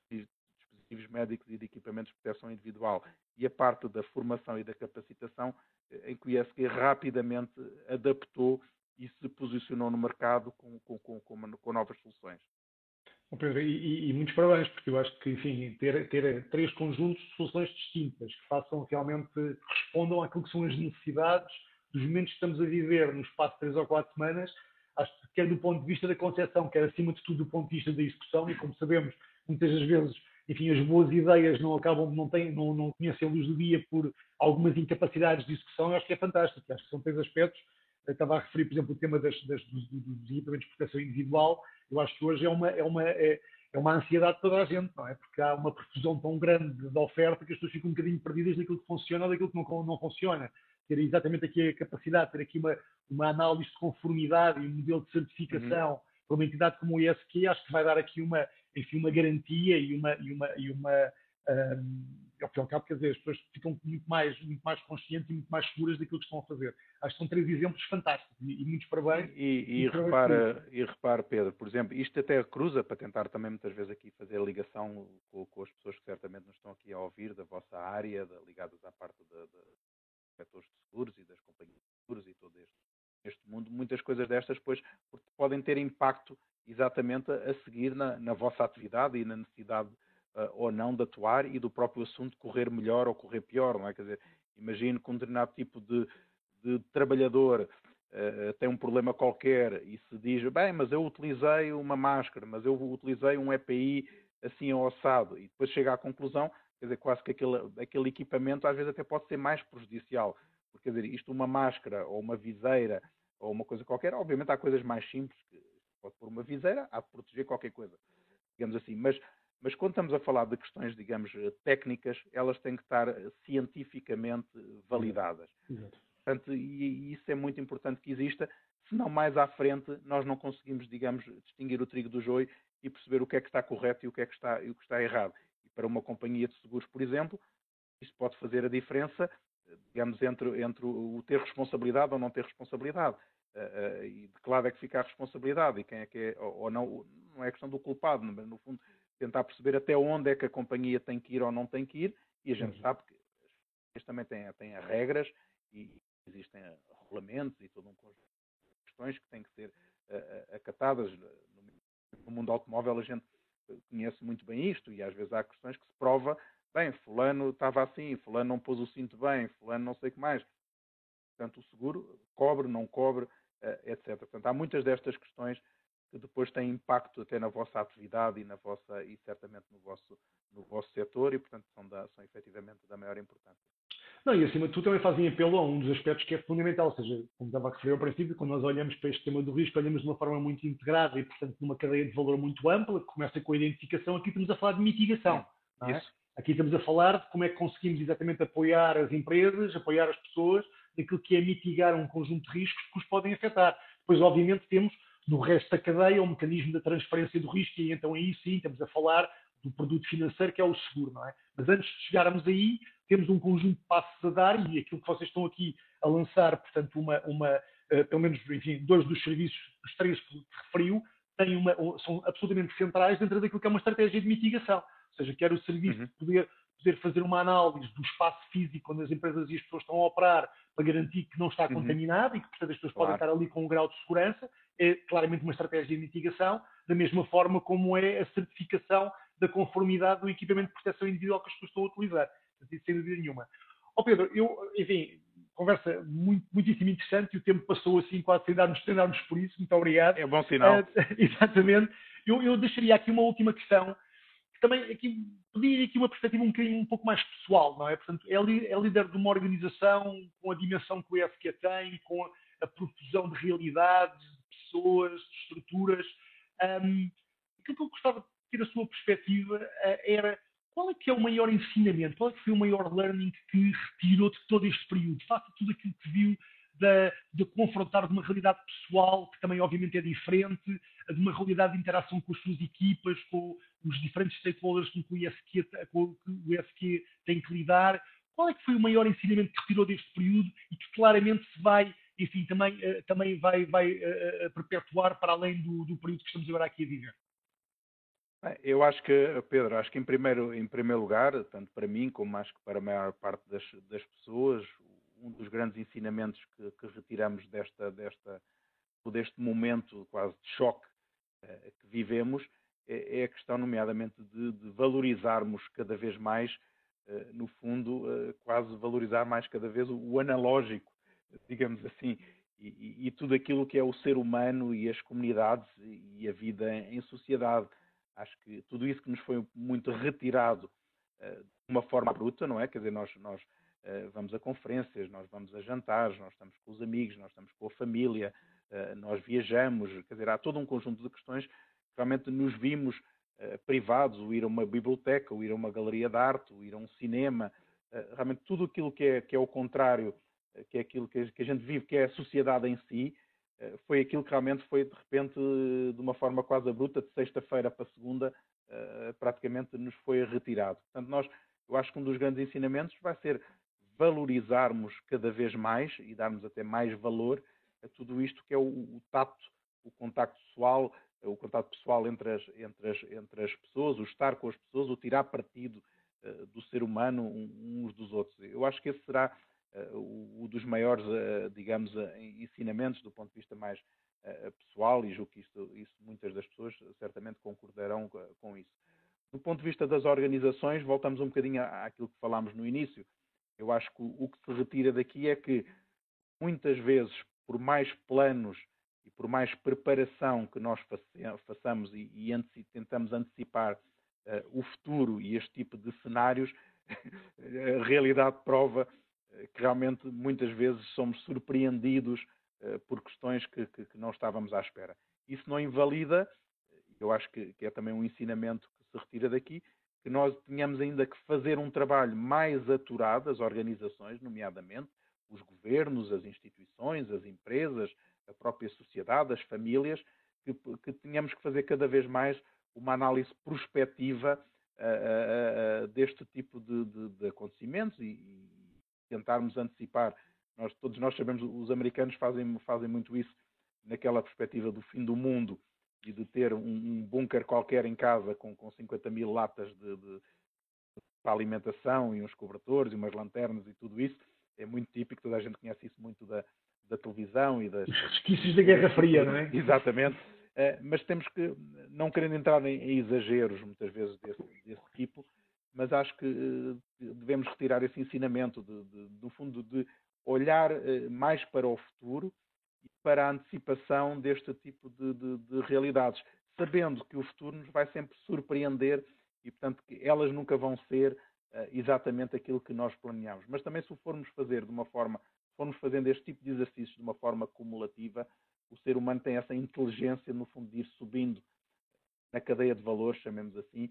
Speaker 2: de dispositivos médicos e de equipamentos de proteção individual e a parte da formação e da capacitação, eh, em que o ISG rapidamente adaptou e se posicionou no mercado com, com, com, com novas soluções.
Speaker 1: Pedro, e, e, muitos parabéns, porque eu acho que, enfim, ter, ter três conjuntos de soluções distintas que façam realmente, que respondam àquilo que são as necessidades dos momentos que estamos a viver no espaço de três ou quatro semanas, acho que quer do ponto de vista da concepção, quer acima de tudo do ponto de vista da execução, e como sabemos, muitas das vezes, enfim, as boas ideias não acabam, não, têm, não, não conhecem a luz do dia por algumas incapacidades de execução, eu acho que é fantástico, acho que são três aspectos estava a referir, por exemplo, o tema das, das, dos, dos, equipamentos de proteção individual. Eu acho que hoje é uma, é uma, é, é uma ansiedade de toda a gente, não é? Porque há uma profusão tão grande de oferta que as pessoas ficam um bocadinho perdidas daquilo que funciona ou daquilo que não, não funciona. Ter exatamente aqui a capacidade, ter aqui uma, uma análise de conformidade e um modelo de certificação uhum. para uma entidade como o ISQ, acho que vai dar aqui uma, enfim, uma garantia e uma, e uma, e uma um, ao fim e ao cabo, quer dizer, as pessoas ficam muito mais, muito mais conscientes e muito mais seguras daquilo que estão a fazer. Acho que são três exemplos fantásticos e, e muitos parabéns.
Speaker 2: E, e, e repara, e repara, Pedro, por exemplo, isto até cruza para tentar também muitas vezes aqui fazer a ligação com, com as pessoas que certamente nos estão aqui a ouvir da vossa área, da, ligadas à parte da, da, dos setores de seguros e das companhias de seguros e todo este, este mundo. Muitas coisas destas, pois, podem ter impacto exatamente a, a seguir na, na vossa atividade e na necessidade uh, ou não de atuar e do próprio assunto correr melhor ou correr pior, não é? Quer dizer, imagino que um determinado tipo de, de trabalhador uh, tem um problema qualquer e se diz, bem, mas eu utilizei uma máscara, mas eu utilizei um EPI assim ao assado, e depois chega à conclusão, quer dizer, quase que aquele, aquele equipamento às vezes até pode ser mais prejudicial, porque quer dizer, isto uma máscara ou uma viseira ou uma coisa qualquer, obviamente há coisas mais simples, que pode pôr uma viseira, há de proteger qualquer coisa, digamos assim, mas mas quando estamos a falar de questões, digamos, técnicas, elas têm que estar cientificamente validadas. Exato. Portanto, e, isso é muito importante que exista, senão mais à frente nós não conseguimos, digamos, distinguir o trigo do joio e perceber o que é que está correto e o que é que está, e o que está errado. E para uma companhia de seguros, por exemplo, isso pode fazer a diferença, digamos, entre, entre o ter responsabilidade ou não ter responsabilidade. E de que lado é que fica a responsabilidade e quem é que é, ou, não, não é questão do culpado, mas no fundo tentar perceber até onde é que a companhia tem que ir ou não tem que ir, e a gente uhum. sabe que as também têm, têm regras e existem regulamentos e todo um conjunto de questões que têm que ser uh, acatadas. No mundo automóvel a gente conhece muito bem isto e às vezes há questões que se prova, bem, fulano estava assim, fulano não pôs o cinto bem, fulano não sei o que mais. Portanto, o seguro cobre, não cobre, uh, etc. Portanto, há muitas destas questões que depois têm impacto até na vossa atividade e na vossa e certamente no vosso no vosso setor e portanto são da, são efetivamente da maior importância.
Speaker 1: Não, e acima de tudo também fazem apelo a um dos aspectos que é fundamental, ou seja, como estava a referir ao princípio, quando nós olhamos para este tema do risco, olhamos de uma forma muito integrada e, portanto, numa cadeia de valor muito ampla, que começa com a identificação, aqui estamos a falar de mitigação. É? Isso. Aqui estamos a falar de como é que conseguimos exatamente apoiar as empresas, apoiar as pessoas, naquilo que é mitigar um conjunto de riscos que os podem afetar. Depois, obviamente, temos no resto da cadeia, o mecanismo da transferência do risco, e então aí sim estamos a falar do produto financeiro que é o seguro, não é? Mas antes de chegarmos aí, temos um conjunto de passos a dar e aquilo que vocês estão aqui a lançar, portanto, uma, uma uh, pelo menos, enfim, dois dos serviços, os três que referiu, têm uma, são absolutamente centrais dentro daquilo que é uma estratégia de mitigação. Ou seja, quer o serviço uhum. de poder poder fazer uma análise do espaço físico onde as empresas e as pessoas estão a operar para garantir que não está uhum. contaminado e que, portanto, as pessoas claro. podem estar ali com um grau de segurança, é claramente uma estratégia de mitigação, da mesma forma como é a certificação da conformidade do equipamento de proteção individual que as pessoas estão a utilizar. Sem dúvida nenhuma. Ó oh, Pedro, eu, enfim, conversa muito, muitíssimo interessante e o tempo passou assim quase sem darmos, sem darmos por isso. Muito obrigado.
Speaker 2: É bom sinal. Uh,
Speaker 1: exatamente. Eu, eu deixaria aqui uma última questão também aqui pedir aqui uma perspectiva um bocadinho um pouco mais pessoal, não é? Portanto, é, é líder de uma organização com a dimensão que o EFQ tem, com a, a profusão de realidades, de pessoas, de estruturas. Um, aquilo que eu gostava de ter a sua perspectiva uh, era qual é que é o maior ensinamento, qual é que foi o maior learning que retirou de todo este período? Faça tudo aquilo que viu de, de, confrontar de uma realidade pessoal, que também obviamente é diferente, de uma realidade de interação com as suas equipas, com os diferentes stakeholders com que o ISQ, com que o ISQ tem que lidar. Qual é que foi o maior ensinamento que retirou deste período e que claramente se vai, enfim, também, uh, também vai, vai uh, perpetuar para além do, do período que estamos agora aqui a viver?
Speaker 2: Eu acho que, Pedro, acho que em primeiro, em primeiro lugar, tanto para mim como acho que para a maior parte das, das pessoas, um dos grandes ensinamentos que, que retiramos desta, desta, deste momento quase de choque uh, que vivemos é, é a questão, nomeadamente, de, de valorizarmos cada vez mais, uh, no fundo, uh, quase valorizar mais cada vez o, o analógico, digamos assim, e, e, tudo aquilo que é o ser humano e as comunidades e a vida em sociedade. Acho que tudo isso que nos foi muito retirado uh, de uma forma bruta, não é? Quer dizer, nós, nós vamos a conferências, nós vamos a jantares, nós estamos com os amigos, nós estamos com a família, nós viajamos, quer dizer, há todo um conjunto de questões realmente nos vimos privados, ou ir a uma biblioteca, ou ir a uma galeria de arte, ou ir a um cinema, realmente tudo aquilo que é, que é o contrário, que é aquilo que a, gente vive, que é a sociedade em si, foi aquilo que realmente foi, de repente, de uma forma quase abrupta, de sexta-feira para segunda, praticamente nos foi retirado. Portanto, nós, eu acho que um dos grandes ensinamentos vai ser valorizarmos cada vez mais e darmos até mais valor a tudo isto que é o, o tato, o contacto pessoal, o contato pessoal entre as, entre as, entre as pessoas, o estar com as pessoas, o tirar partido uh, do ser humano uns dos outros. Eu acho que esse será o, dos maiores, uh, digamos, ensinamentos do ponto de vista mais pessoal e julgo que isso, isso, muitas das pessoas certamente concordarão com isso. Do ponto de vista das organizações, voltamos um bocadinho àquilo que falámos no início. Eu acho que o que se retira daqui é que muitas vezes, por mais planos e por mais preparação que nós façamos e, e anteci tentamos antecipar uh, o futuro e este tipo de cenários, a realidade prova que realmente muitas vezes somos surpreendidos uh, por questões que, que, que, não estávamos à espera. Isso não invalida, eu acho que, que é também um ensinamento que se retira daqui, que nós tenhamos ainda que fazer um trabalho mais aturado, as organizações, nomeadamente, os governos, as instituições, as empresas, a própria sociedade, as famílias, que, que tenhamos que fazer cada vez mais uma análise prospectiva uh, uh, uh, deste tipo de, de, de acontecimentos e, tentarmos antecipar. Nós, todos nós sabemos, os americanos fazem, fazem muito isso naquela perspectiva do fim do mundo e de ter um, um bunker qualquer em casa com, com 50 mil latas de, de, para alimentação e uns cobertores e umas lanternas e tudo isso. É muito típico, toda a gente conhece isso muito da, da televisão e das.
Speaker 1: Os resquícios da Guerra Fria, não é?
Speaker 2: Exatamente. Uh, mas temos que, não querendo entrar em, em exageros muitas vezes desse, desse, tipo, mas acho que uh, devemos retirar esse ensinamento, de, de, do fundo, de olhar uh, mais para o futuro e para a antecipação deste tipo de, de, realidades, sabendo que o futuro nos vai sempre surpreender e, portanto, que elas nunca vão ser exatamente aquilo que nós planeamos. Mas também se o formos fazer de uma forma formos fazendo este tipo de exercícios de uma forma cumulativa, o ser humano tem essa inteligência, no fundo, de ir subindo na cadeia de valores, chamemos assim, eh,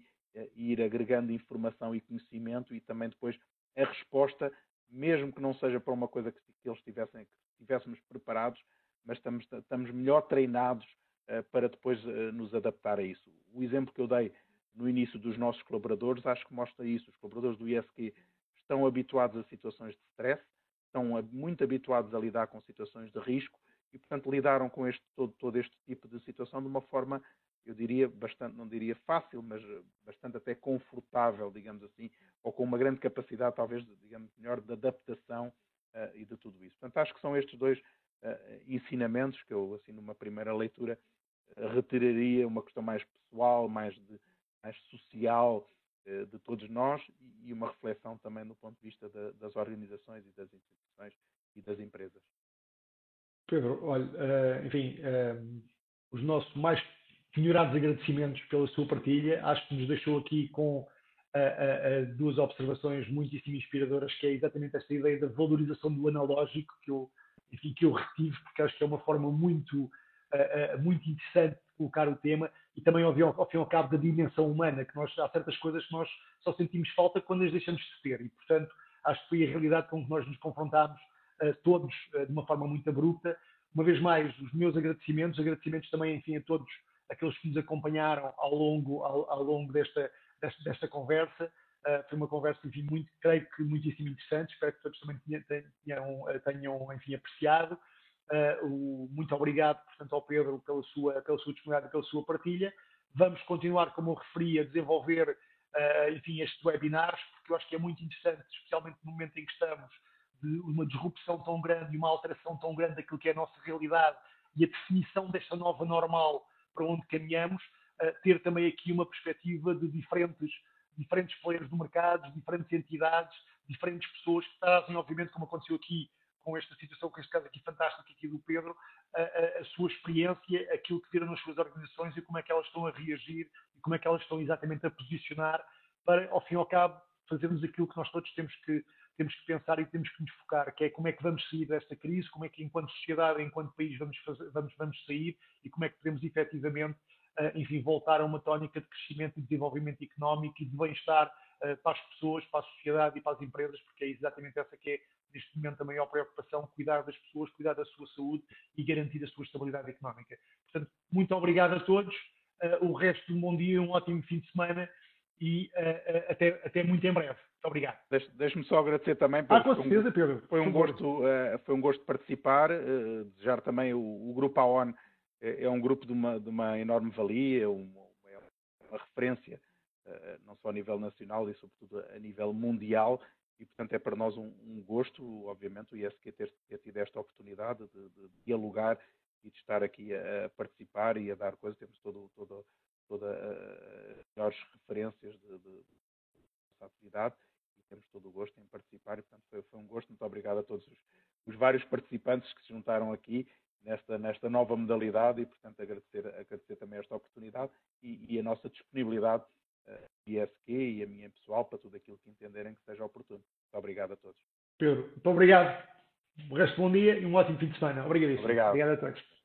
Speaker 2: ir agregando informação e conhecimento e também depois a resposta, mesmo que não seja para uma coisa que, que eles tivessem, que estivéssemos preparados, mas estamos, estamos melhor treinados uh, para depois uh, nos adaptar a isso. O exemplo que eu dei no início dos nossos colaboradores, acho que mostra isso. Os colaboradores do ISQ estão habituados a situações de stress, estão muito habituados a lidar com situações de risco e, portanto, lidaram com este, todo, todo este tipo de situação de uma forma, eu diria, bastante, não diria fácil, mas bastante até confortável, digamos assim, ou com uma grande capacidade, talvez, digamos, melhor, de adaptação uh, e de tudo isso. Portanto, acho que são estes dois uh, ensinamentos que eu, assim, numa primeira leitura, retiraria uma questão mais pessoal, mais, de, mais social, eh, de todos nós e uma reflexão também do ponto de vista das organizações e das instituições e das empresas.
Speaker 1: Pedro, olha, eh, enfim, eh, os nossos mais penhorados agradecimentos pela sua partilha. Acho que nos deixou aqui com duas observações muitíssimo inspiradoras, que é exatamente esta ideia da valorização do analógico, que eu, enfim, que eu retive, porque acho que é uma forma muito, muito interessante de colocar o tema e também ao, ao fim e ao cabo da dimensão humana, que nós há certas coisas que nós só sentimos falta quando as deixamos de ter e, portanto, acho que foi a realidade com que nós nos confrontámos todos de uma forma muito abrupta. Uma vez mais, os meus agradecimentos, agradecimentos também, enfim, a todos aqueles que nos acompanharam ao longo, ao, ao longo desta, desta, desta conversa. Uh, foi uma conversa, enfim, muito, creio que muitíssimo interessante. Espero que todos também tenham, tenham enfim, apreciado. Uh, muito obrigado, portanto, ao Pedro pela sua, pela sua disponibilidade e pela sua partilha. Vamos continuar, como eu referi, a desenvolver, uh, enfim, estes webinars, porque eu acho que é muito interessante, especialmente no momento em que estamos, de uma disrupção tão grande e uma alteração tão grande daquilo que é a nossa realidade e a definição desta nova normal para onde caminhamos, ter também aqui uma perspectiva de diferentes, diferentes players do mercado, diferentes entidades, diferentes pessoas que trazem, obviamente, como aconteceu aqui, com esta situação, com este caso aqui fantástico aqui do Pedro, a, a, a, sua experiência, aquilo que viram nas suas organizações e como é que elas estão a reagir e como é que elas estão exatamente a posicionar para, ao fim e ao cabo, fazermos aquilo que nós todos temos que, temos que pensar e temos que nos focar, que é como é que vamos sair desta crise, como é que enquanto sociedade, enquanto país vamos, fazer, vamos, vamos sair e como é que podemos efetivamente, uh, enfim, voltar a uma tónica de crescimento e desenvolvimento económico e de bem-estar uh, para as pessoas, para a sociedade e para as empresas, porque é exatamente essa que é neste momento a maior preocupação, cuidar das pessoas, cuidar da sua saúde e garantir a sua estabilidade económica. Portanto, muito obrigado a todos, uh, o resto de um bom dia, um ótimo fim de semana e até, até muito em breve. Obrigado.
Speaker 2: Deixe-me só agradecer também.
Speaker 1: Ah, com certeza, um, Pedro.
Speaker 2: Foi um, gosto, uh, foi um gosto participar, uh, desejar também o, o Grupo AON é, é, um grupo de uma, de uma enorme valia, uma, uma referência, uh, não só a nível nacional e sobretudo a nível mundial, e portanto é para nós um, um gosto, obviamente, o ISQ ter, ter tido esta oportunidade de, de, dialogar e de estar aqui a, a, participar e a dar coisas. Temos todo, todo, toda as melhores referências de, de, dessa atividade e temos todo o gosto em participar e, portanto, foi, foi um gosto. Muito obrigado a todos os, os, vários participantes que se juntaram aqui nesta, nesta nova modalidade e, portanto, agradecer, agradecer também esta oportunidade e, e a nossa disponibilidade, uh, ISQ e a minha pessoal, para tudo aquilo que entenderem que seja oportuno. Muito obrigado a todos.
Speaker 1: Pedro, muito obrigado. O resto bom dia e um ótimo fim de semana. Obrigadíssimo.
Speaker 2: Obrigado.
Speaker 1: Obrigado a todos.